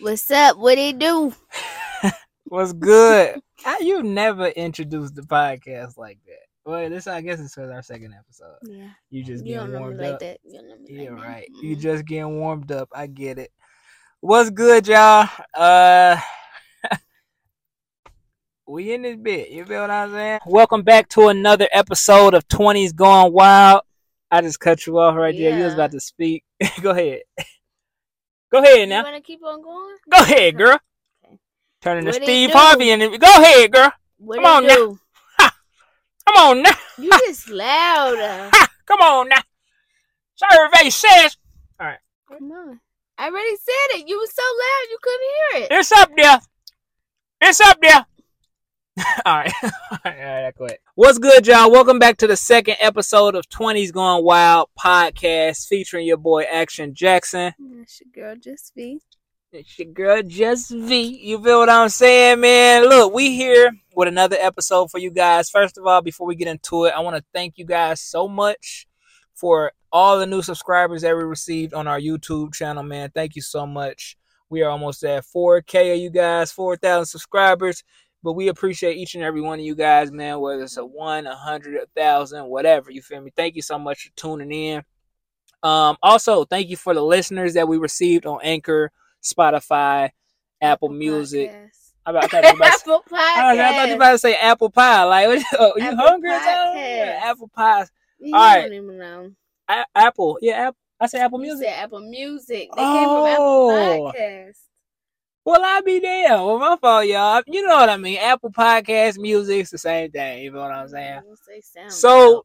What's up? What it do? What's good? How you never introduced the podcast like that? Well, this I guess was our second episode. Yeah. You just You getting don't know me warmed like up. that. You don't know me Yeah, like right. You Mm-mm. just getting warmed up. I get it. What's good, y'all? Uh we in this bit. You feel what I'm saying? Welcome back to another episode of 20s Gone Wild. I just cut you off right there. You was about to speak. Go ahead. Go ahead now. You now. wanna keep on going? Go ahead, girl. Okay. Turning to What it Steve? Harvey and go ahead, girl. What Come on now. do? Come on now. You just louder. Ha! Come on now. Survey says All right. Come on. I already said it. You was so loud you couldn't hear it. it's up there. It's up there. all right. all right, all right, go ahead. What's good, y'all? Welcome back to the second episode of 20s Gone Wild podcast featuring your boy Action Jackson. That's your girl, just be. It's your girl Just V. You feel what I'm saying, man? Look, we here with another episode for you guys. First of all, before we get into it, I want to thank you guys so much for all the new subscribers that we received on our YouTube channel, man. Thank you so much. We are almost at 4K of you guys, 4,000 subscribers. But we appreciate each and every one of you guys, man, whether it's a one, a hundred, a thousand, whatever. You feel me? Thank you so much for tuning in. Um, also, thank you for the listeners that we received on Anchor, Spotify, Apple Music. Podcast. I, about, I, thought about Apple I, was- I thought you about to say apple pie. Like, what, oh, you Apple hungry? something? Apple pie. You All right. don't. A- Apple. Yeah, Apple. I say Apple Music. said Apple Music. They Oh. came from Apple Podcast. Well, I be there. Well, my fault, y'all. You know what I mean. Apple Podcast, music's the same thing. You know what I'm saying? Say So,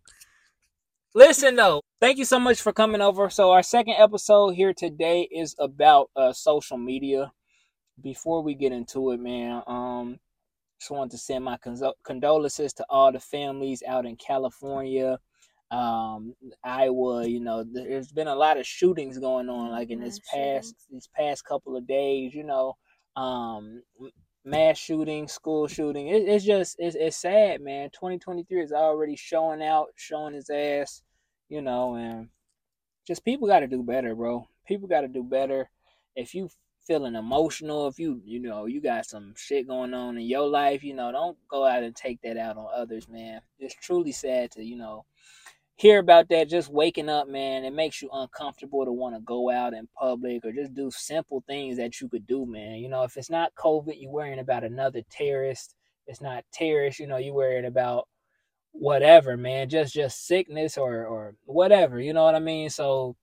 listen though, thank you so much for coming over. So, our second episode here today is about uh, social media. Before we get into it, man, um, just wanted to send my condolences to all the families out in California, um, Iowa. You know, there's been a lot of shootings going on, like in this past these past couple of days. You know, um, mass shooting, school shooting. It, it's just it's, it's sad, man. 2023 is already showing out, showing his ass, you know, and just people got to do better, bro. People got to do better. If you feeling emotional, if you you know you got some shit going on in your life, you know, don't go out and take that out on others, man. It's truly sad to you know hear about that just waking up man it makes you uncomfortable to want to go out in public or just do simple things that you could do man. You know if it's not covid you're worrying about another terrorist. It's not terrorist you know you're worrying about whatever man just just sickness or or whatever you know what i mean? So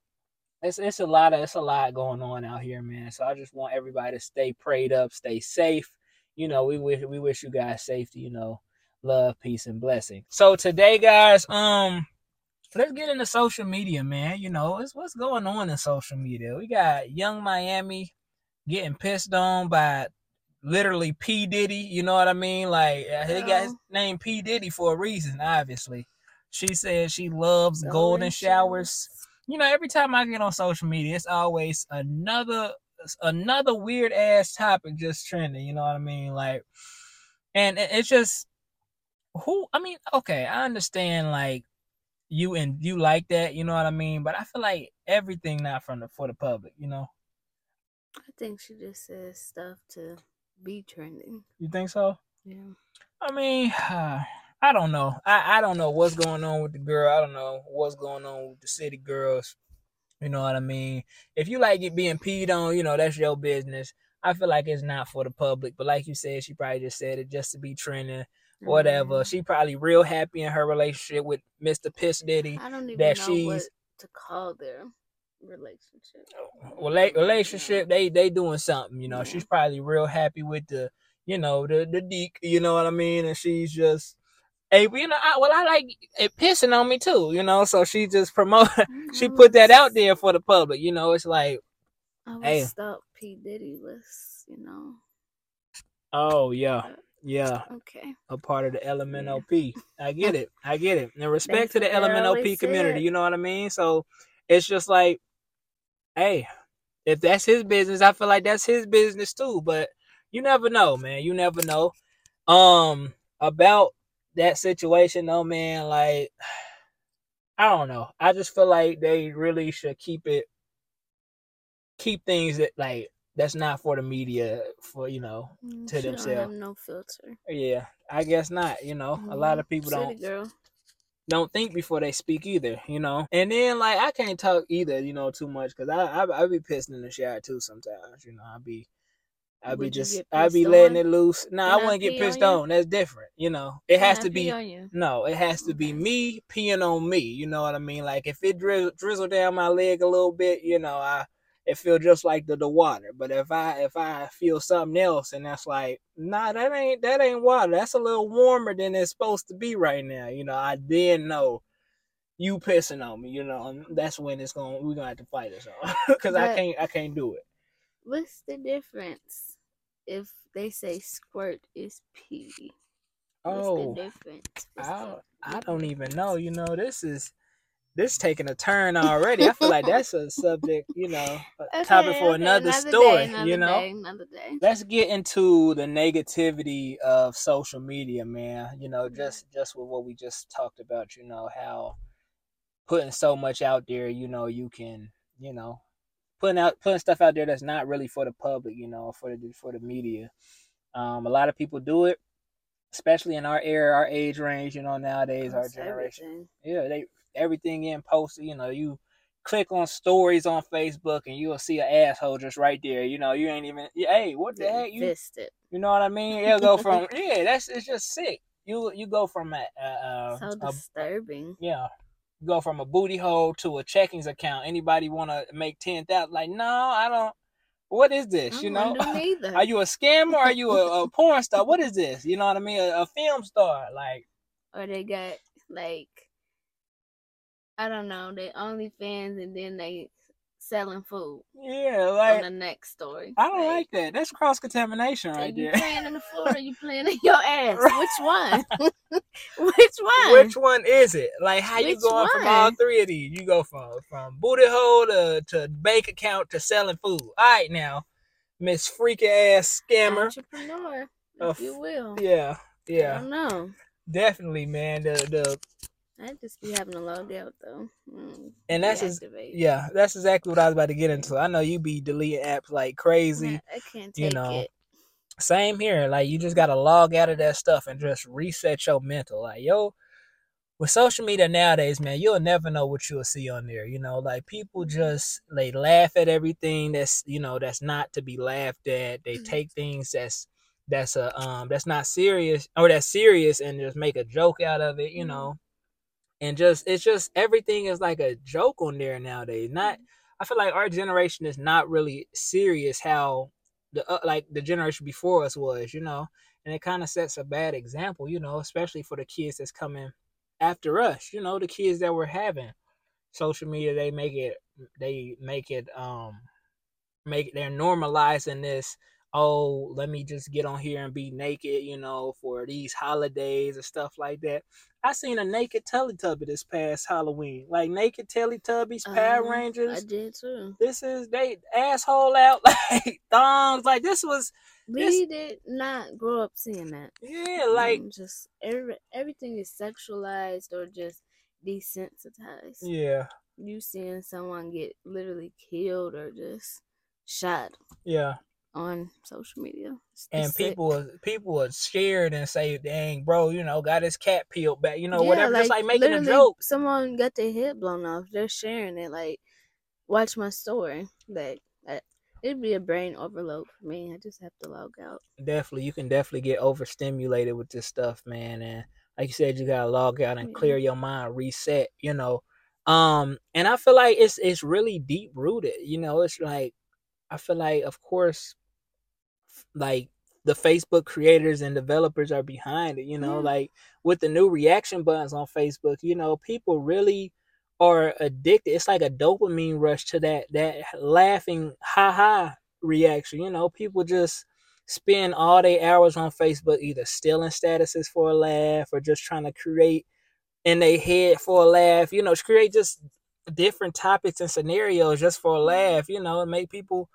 it's it's a lot of it's a lot going on out here man. So i just want everybody to stay prayed up stay safe. You know we wish we wish you guys safety you know. Love peace and blessing. So today guys um let's get into social media, man. You know, it's what's going on in social media. We got Yung Miami getting pissed on by literally P Diddy. You know what I mean? Like uh, he got his name P Diddy for a reason, obviously. She said she loves golden, Golden showers. You know, every time I get on social media, it's always another another weird ass topic just trending. You know what I mean? Like, and it's just who. I mean, okay, I understand like you and you like that, you know what I mean? But I feel like everything not from the for the public, you know. I think she just says stuff to be trending. You think so? Yeah. I mean, I don't know. I, I don't know what's going on with the girl. I don't know what's going on with the city girls. You know what I mean? If you like it being peed on, you know, that's your business. I feel like it's not for the public. But like you said, she probably just said it just to be trending, whatever. Mhm. She probably real happy in her relationship with Mr. Piss Diddy. I don't even that know she's- what to call their relationship. rela- relationship they they doing something you know Yeah. she's probably real happy with the you know the the deek you know what i mean and she's just hey you know I, well i like it pissing on me too you know so she just promote she put that out there for the public you know it's like I would Hey. stop P Diddy list. You know. oh yeah yeah Okay. a part of the LMNOP. I get it. I get it. And respect That's to the LMNOP community. said. You know what I mean? So it's just like, hey, if that's his business, I feel like that's his business too. But you never know, man. You never know. Um, about that situation though, man, like I don't know. I just feel like they really should keep it keep things that like that's not for the media for you know Mm, to themselves. no filter. yeah i guess not you know a lot of people don't girl. don't think before they speak either you know and then like i can't talk either you know too much because i i, I be pissing in the shower too sometimes you know i be I be just get I be letting on? it loose. No, Can I wouldn't get pee on pissed on. That's different. You know, it has to be no, it has to be me peeing on me. You know what I mean? Like if it drizzle, drizzle down my leg a little bit, you know, I it feel just like the, the water. But if I if I feel something else and that's like, nah, that ain't that ain't water. That's a little warmer than it's supposed to be right now. You know, I then know you pissing on me. You know, and that's when it's going. We're gonna have to fight it so because I can't I can't do it. What's the difference if they say squirt is pee? What's Oh. the difference? I I don't even know. You know, this is this taking a turn already. I feel like that's a subject, you know, a topic for okay, another, day, story. another you know, day, another day. let's get into the negativity of social media, man. You know, just just with what we just talked about. You know how putting so much out there. You know, you can, you know, putting out putting stuff out there that's not really for the public. You know, for the for the media. Um, a lot of people do it, especially in our era, our age range. You know, nowadays, our generation everything. yeah, they everything in posted. You know, you click on stories on Facebook and you'll see an asshole just right there. You know, you ain't even. Hey, what the heck? You you know what I mean? It'll go from yeah, that's it's just sick. You you go from a, a, a, So a disturbing. yeah, you go from a booty hole to a checkings account. Anybody want to make ten thousand? Like no, I don't. What is this? You know. wanna. Are you a scammer? Are you a, a porn star? What is this? You know what I mean? A, a film star? Like or they got like I don't know, they OnlyFans and then they selling food yeah, on like the next story. I don't like that. That's cross contamination right Are you there. playing in the floor or you playing in your ass? Which one? Which one? Which one is it? Like how you Which going from all three of these? You go from from booty hole to, to bank account to selling food. All right now, Miss Freaky ass scammer. Entrepreneur, Uh, you will. Yeah, yeah. I don't know. definitely, man. The the I just be having to log out though. Mm, and that's deactivate. yeah, that's exactly what I was about to get into. I know you be deleting apps like crazy. I, I can't you know, it. Same here. Like you just gotta log out of that stuff and just reset your mental. Like yo, with social media nowadays, man, you'll never know what you'll see on there. You know, like people just they laugh at everything that's you know that's not to be laughed at. They Mhm. take things that's that's a um that's not serious or that's serious and just make a joke out of it. You Mhm. know, and just it's just everything is like a joke on there nowadays. Not I feel like our generation is not really serious how the uh, like the generation before us was, you know, and it kind of sets a bad example, you know, especially for the kids that's coming after us, you know, the kids that we're having social media. They make it they make it um make they're normalizing this. Oh, let me just get on here and be naked, you know, for these holidays and stuff like that. I seen a naked Teletubby this past Halloween, like naked Teletubbies, Power Um, Rangers I did too. this is they asshole out like thongs like this was We This- did not grow up seeing that. yeah like Mm, just every, everything is sexualized or just desensitized. yeah You seeing someone get literally killed or just shot yeah on social media. And people people was scared and say dang bro you know got his cat peeled back you know Yeah, whatever It's like making a joke Someone got their head blown off. They're sharing it. Like, watch my story. Like, I, it'd be a brain overload for me. I just have to log out. definitely you can definitely get overstimulated with this stuff man and like you said you gotta log out and Yeah. clear your mind reset you know um and i feel like it's it's really deep rooted you know it's like i feel like of course like the facebook creators and developers are behind it you know Yeah. like with the new reaction buttons on facebook you know people really are addicted it's like a dopamine rush to that that laughing ha ha reaction you know people just spend all their hours on facebook either stealing statuses for a laugh or just trying to create in their head for a laugh you know create just different topics and scenarios just for a laugh you know and make people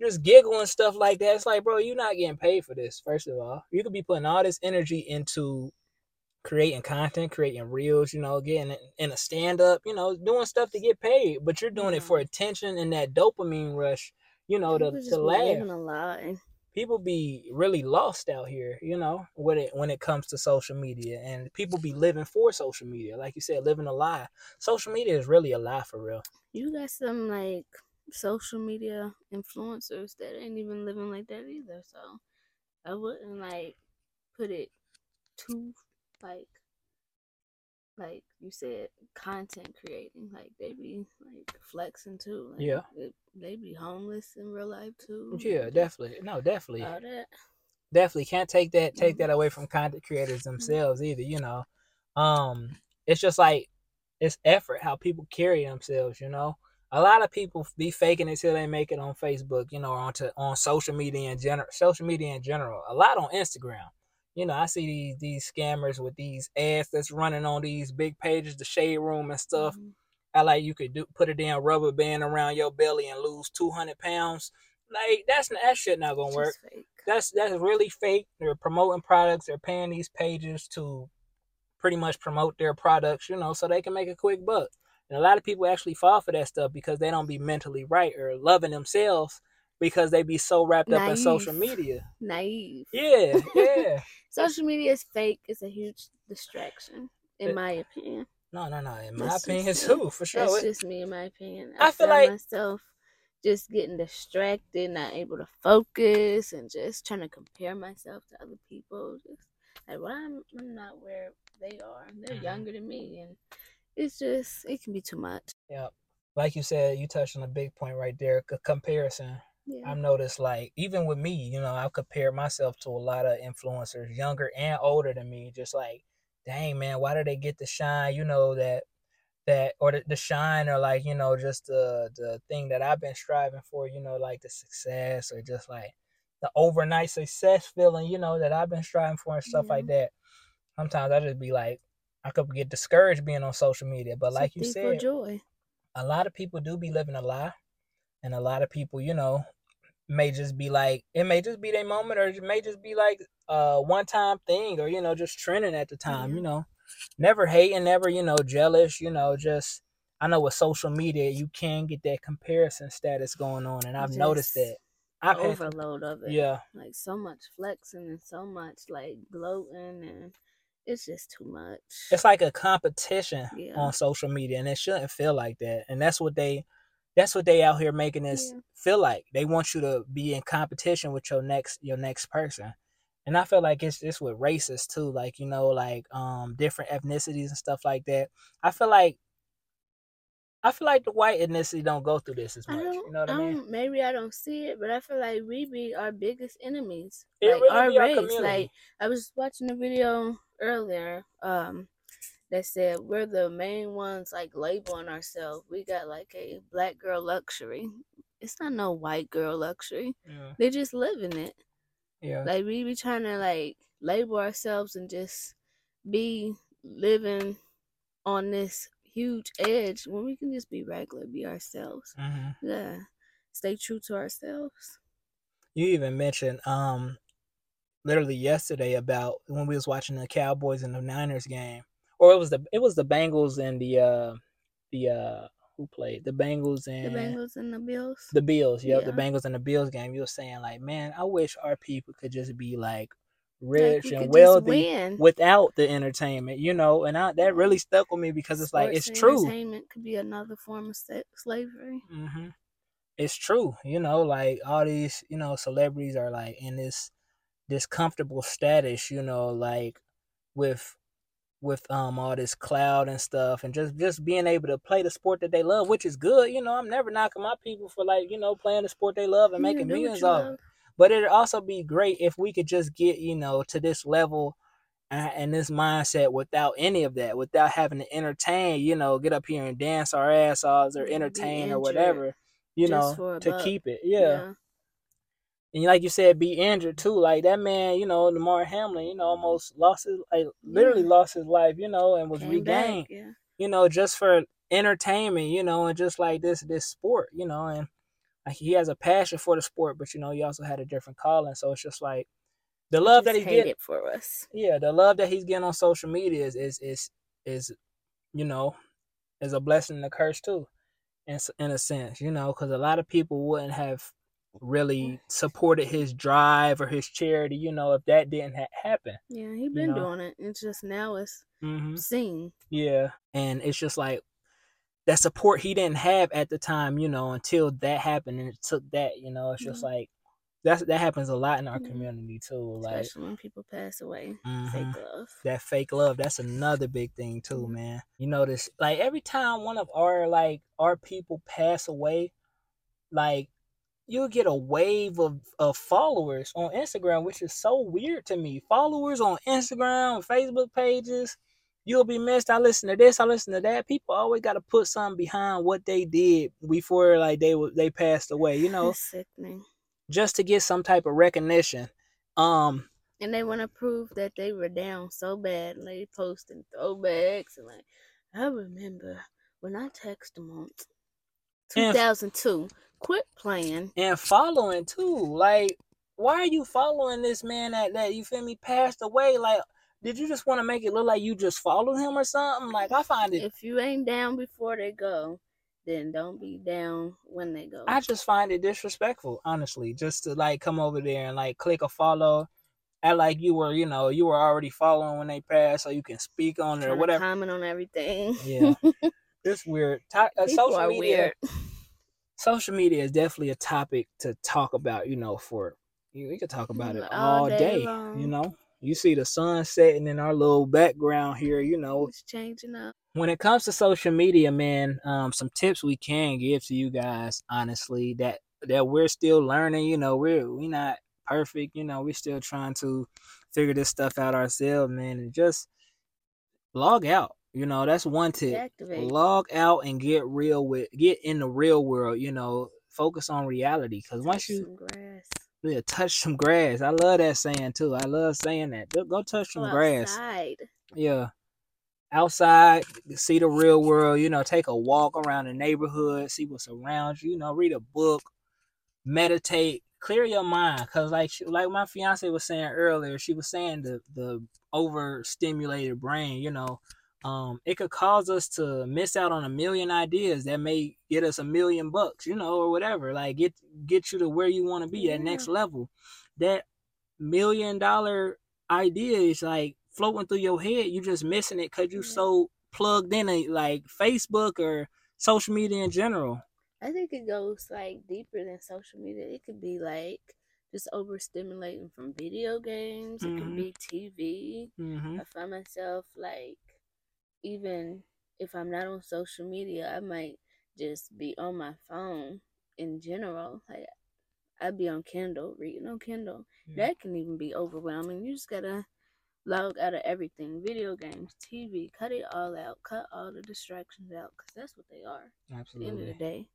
just giggle and stuff like that. It's like, bro, you're not getting paid for this. First of all, you could be putting all this energy into creating content, creating reels, you know, getting in a stand up, you know, doing stuff to get paid, but you're doing it for attention and that dopamine rush. you know, to, People just to laugh. living a lie. People be really lost out here, you know, when it when it comes to social media, and people be living for social media, like you said, living a lie. Social media is really a lie for real. You got some like social media influencers that ain't even living like that either. So I wouldn't like put it too like like you said content creating like they be like flexing too. Like, Yeah. they, they be homeless in real life too. Yeah, definitely. No, definitely. All that. definitely can't take that take that away from content creators themselves either you know um it's just like it's effort how people carry themselves you know a lot of people be faking it till they make it on facebook you know or onto on social media in general social media in general a lot on instagram you know i see these these scammers with these ads that's running on these big pages the shade room and stuff Mhm. I like you could do put a damn rubber band around your belly and lose 200 pounds like that's that shit not gonna work that's that's really fake. They're promoting products. They're paying these pages to pretty much promote their products, you know, so they can make a quick buck. And a lot of people actually fall for that stuff because they don't be mentally right or loving themselves because they be so wrapped up in social media. Naive. Yeah, yeah. Social media is fake. It's a huge distraction, in It- my opinion. no, no, no. In my That's opinion, just too, for sure. That's It- just me, in my opinion. I I, feel like- myself just getting distracted, not able to focus, and just trying to compare myself to other people. Just like, why I'm, I'm not where they are. They're Mhm. younger than me, and it's just it can be too much. yeah. Like you said, you touched on a big point right there. c- comparison. Yeah. I've noticed like even with me, you know, I've compared myself to a lot of influencers, younger and older than me. Just like, dang man, why do they get the shine? You know that that or the, the shine or like you know just the the thing that I've been striving for. You know, like the success or just like the overnight success feeling. You know that I've been striving for and stuff like that. Sometimes I just be like, I could get discouraged being on social media, but like you said, joy. a lot of people do be living a lie and a lot of people you know may just be like it may just be their moment or it may just be like a one time thing or you know just trending at the time Yeah. you mm-hmm. know never hating never you know jealous you know just i know with social media you can get that comparison status going on and i've noticed that i've had Overload of it. yeah Like so much flexing and so much like gloating, and it's just too much. it's like a competition Yeah. on social media and it shouldn't feel like that and that's what they that's what they out here making this Yeah. feel like they want you to be in competition with your next your next person and i feel like it's it's with races too like you know like um different ethnicities and stuff like that i feel like i feel like the white ethnicity don't go through this as much you know what i, I mean don't, maybe I don't see it, but I feel like we be our biggest enemies. It like really our our race. community. Like I was watching a video earlier, um, that said we're the main ones like labeling ourselves. We got like a black girl luxury. It's not no white girl luxury. yeah They just living it. yeah Like we be trying to like label ourselves and just be living on this huge edge when we can just be regular, be ourselves. hmm Yeah. Stay true to ourselves. you even mentioned um literally yesterday about when we was watching the Cowboys and the Niners game, or it was the it was the Bengals and the uh the uh who played the Bengals and The Bengals and the Bills. the Bills. Yep, the Bengals and the Bills game. You were saying like, man, I wish our people could just be like Like, rich we and wealthy without the entertainment, you know. And I, that really stuck with me because it's like it's true. Entertainment could be another form of slavery. hmm It's true, you know, like all these, you know, celebrities are like in this this comfortable status, you know, like with with um all this cloud and stuff and just just being able to play the sport that they love, which is good, you know. I'm never knocking my people for like, you know, playing the sport they love and You making millions off. love. But it'd also be great if we could just get, you know, to this level and, this mindset without any of that, without having to entertain, you know, get up here and dance our ass off or entertain or whatever, you just know, to buck. keep it. Yeah. And like you said, be injured too. Like that man, you know, Lamar Hamlin, you know, almost lost his, like literally Yeah. lost his life, you know, and was Came regained, back. Yeah. you know, just for entertainment, you know, and just like this this sport, you know, and like he has a passion for the sport, but you know, he also had a different calling. So it's just like the love that he's getting, it for us. yeah, the love that he's getting on social media is is is is, you know, is a blessing and a curse too, in in a sense, you know, because a lot of people wouldn't have really supported his drive or his charity, you know, if that didn't ha- happen. Yeah, he been know? doing it. It's just now it's Mm-hmm. seen. Yeah. And it's just like that support he didn't have at the time, you know, until that happened and it took that, you know, it's just Mhm. like that's that happens a lot in our Mhm. community too. Like Especially when people pass away. Fake love. that fake love, that's another big thing too, Mhm. man. You notice like every time one of our like our people pass away, like you'll get a wave of, of followers on Instagram, which is so weird to me. Followers on Instagram, Facebook pages, you'll be missed. I listen to this, I listen to that. People always got to put something behind what they did before like they were they passed away. You know, sickening. just to get some type of recognition. Um, And they want to prove that they were down so bad. and They posting throwbacks and like, I remember when I texted them on And- 2002. Quit playing. and following too. Like, why are you following this man that that you feel me passed away? Like, did you just want to make it look like you just followed him or something? Like, I find it. If you ain't down before they go, then don't be down when they go. I just find it disrespectful, honestly, just to like come over there and like click a follow, act like you were, you know, you were already following when they passed, so you can speak on it or whatever. comment on everything. Yeah, it's weird. To- uh, social are media, weird. Social media is definitely a topic to talk about. You know, for you, we could talk about it All all day day. You know, you see the sun setting in our little background here. You know, It's changing up. when it comes to social media, man, um, some tips we can give to you guys, honestly, that that we're still learning. You know, we're we not perfect. You know, we're still trying to figure this stuff out ourselves, man. And just log out. You know, that's one tip. Log out and get real with get in the real world. You know, focus on reality. Cause once you some grass. yeah, touch some grass, I love that saying too. I love saying that. Go, go touch some Go grass outside. yeah outside see the real world you know take a walk around the neighborhood see what's around you you know read a book meditate clear your mind because like she, like my fiance was saying earlier she was saying the the overstimulated brain you know um it could cause us to miss out on a million ideas that may get us a million bucks you know or whatever like get get you to where you want to be at Yeah. next level that million dollar idea is like floating through your head You're just missing it because you Yeah. so plugged in it like facebook or social media in general I think it goes like deeper than social media. It could be like just overstimulating from video games. It Mhm. could be TV. mm-hmm. I find myself like even if I'm not on social media, I might just be on my phone in general. Like I'd be on Kindle, reading on Kindle. Yeah. That can even be overwhelming. You just gotta log out of everything video games, TV, cut it all out, cut all the distractions out, because that's what they are Absolutely. at the end of the day.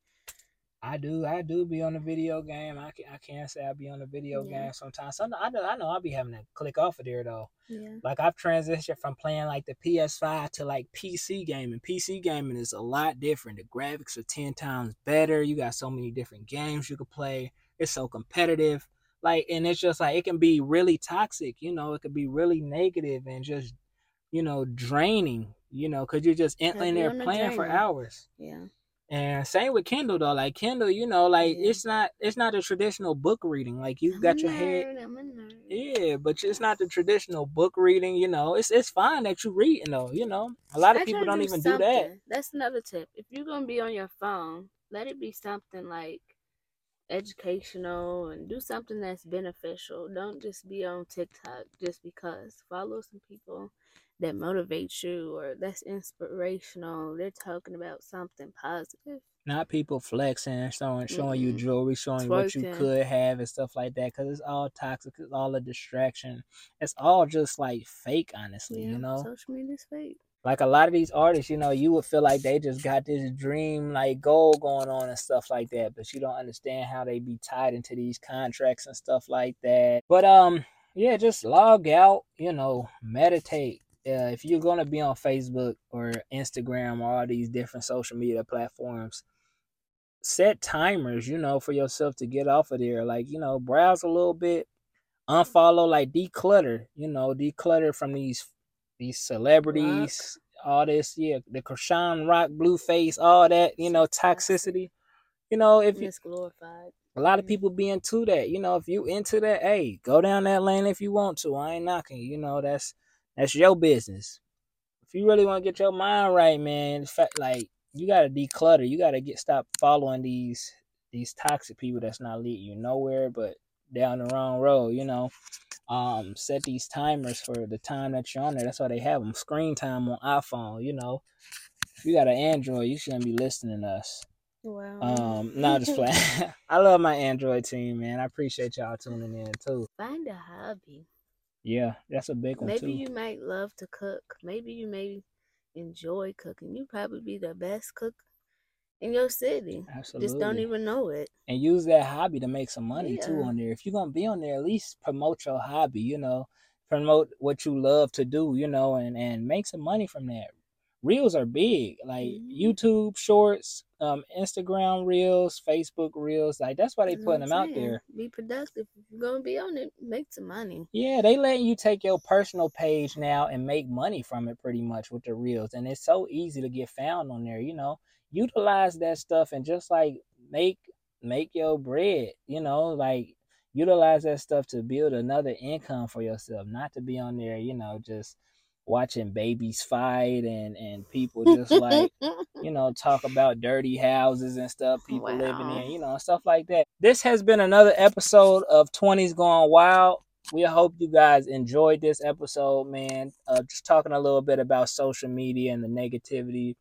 I do, I do be on the video game. I can, I can't say I be on the video Yeah. game sometimes. Some, I know, I know, I be having to click off of there though. Yeah. Like I've transitioned from playing like the PS5 to like PC gaming. PC gaming is a lot different. The graphics are ten times better. You got so many different games you could play. It's so competitive. Like, and it's just like it can be really toxic. You know, it could be really negative and just, you know, draining. You know, because you're just in, Yeah, in be there playing for hours. Yeah. And same with Kindle though. Like Kindle, you know, like Yeah. it's not it's not a traditional book reading. Like you've got your head I'm a nerd. yeah, but it's not the traditional book reading, you know. It's it's fine that you reading though, you know. A lot of I people don't even do that. That's another tip. If you're gonna be on your phone, let it be something like educational and do something that's beneficial. Don't just be on TikTok just because. Follow some people that motivates you or that's inspirational. They're talking about something positive. Not people flexing, showing showing you Mm-mm. jewelry, showing what you could have and stuff like that. Cause it's all toxic. It's all a distraction. It's all just like fake, honestly. Yeah, You know, social media's fake. like a lot of these artists, you know, you would feel like they just got this dream like goal going on and stuff like that, but you don't understand how they be tied into these contracts and stuff like that. But um, yeah, just log out, you know, meditate. Uh, if you're gonna be on Facebook or Instagram or all these different social media platforms, set timers, you know, for yourself to get off of there. Like, you know, browse a little bit, unfollow, like declutter, you know, declutter from these these celebrities, all this, yeah, the Chrisean Rock, Blueface, all that, you know, toxic. Toxic. You know, if you It's glorified. A lot of people be into that. You know, if you into that, hey, go down that lane if you want to. I ain't knocking. You know, that's that's your business. If you really want to get your mind right, man, fact, like you gotta declutter. You gotta get stop following these these toxic people that's not leading you nowhere but down the wrong road. You know, um, set these timers for the time that you're on there. That's why they have them. Screen time on iPhone. You know, if you got an Android, you shouldn't be listening to us. Wow. Um, not just playing. I love my Android team, man. I appreciate y'all tuning in too. Find a hobby. Yeah, that's a big one Maybe too. you might love to cook. Maybe you may enjoy cooking. You probably be the best cook in your city. Absolutely. Just don't even know it. and use that hobby to make some money too on there. If you're gonna be on there, at least promote your hobby, you know, promote what you love to do, you know, and and make some money from that. Reels are big, like Mhm. YouTube Shorts, um, Instagram Reels, Facebook Reels, like that's why they putting them out there. Be productive. If you're gonna be on it, make some money. Yeah, they letting you take your personal page now and make money from it pretty much with the reels. And it's so easy to get found on there, you know. Utilize that stuff and just like make make your bread, you know, like utilize that stuff to build another income for yourself, not to be on there, you know, just watching babies fight and and people just like you know, talk about dirty houses and stuff people living in, you know, stuff like that. This has been another episode of 20s Gone Wild. We hope you guys enjoyed this episode, man. Uh, just talking a little bit about social media and the negativity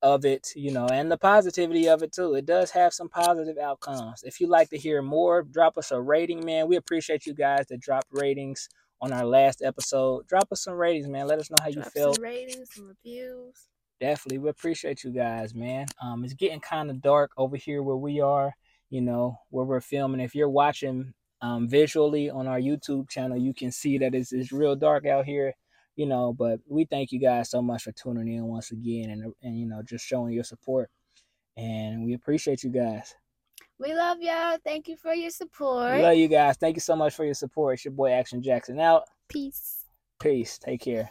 of it, you know, and the positivity of it too. It does have some positive outcomes. If you'd like to hear more, drop us a rating, man. We appreciate you guys that drop ratings on our last episode. Drop us some ratings, man. Let us know how you feel. some ratings, some reviews. definitely we appreciate you guys man um it's getting kind of dark over here where we are you know where we're filming if you're watching um visually on our youtube channel you can see that it's, it's real dark out here you know but we thank you guys so much for tuning in once again and and you know just showing your support and we appreciate you guys We love y'all. Thank you for your support. we love you guys thank you so much for your support it's your boy action jackson out Peace. peace take care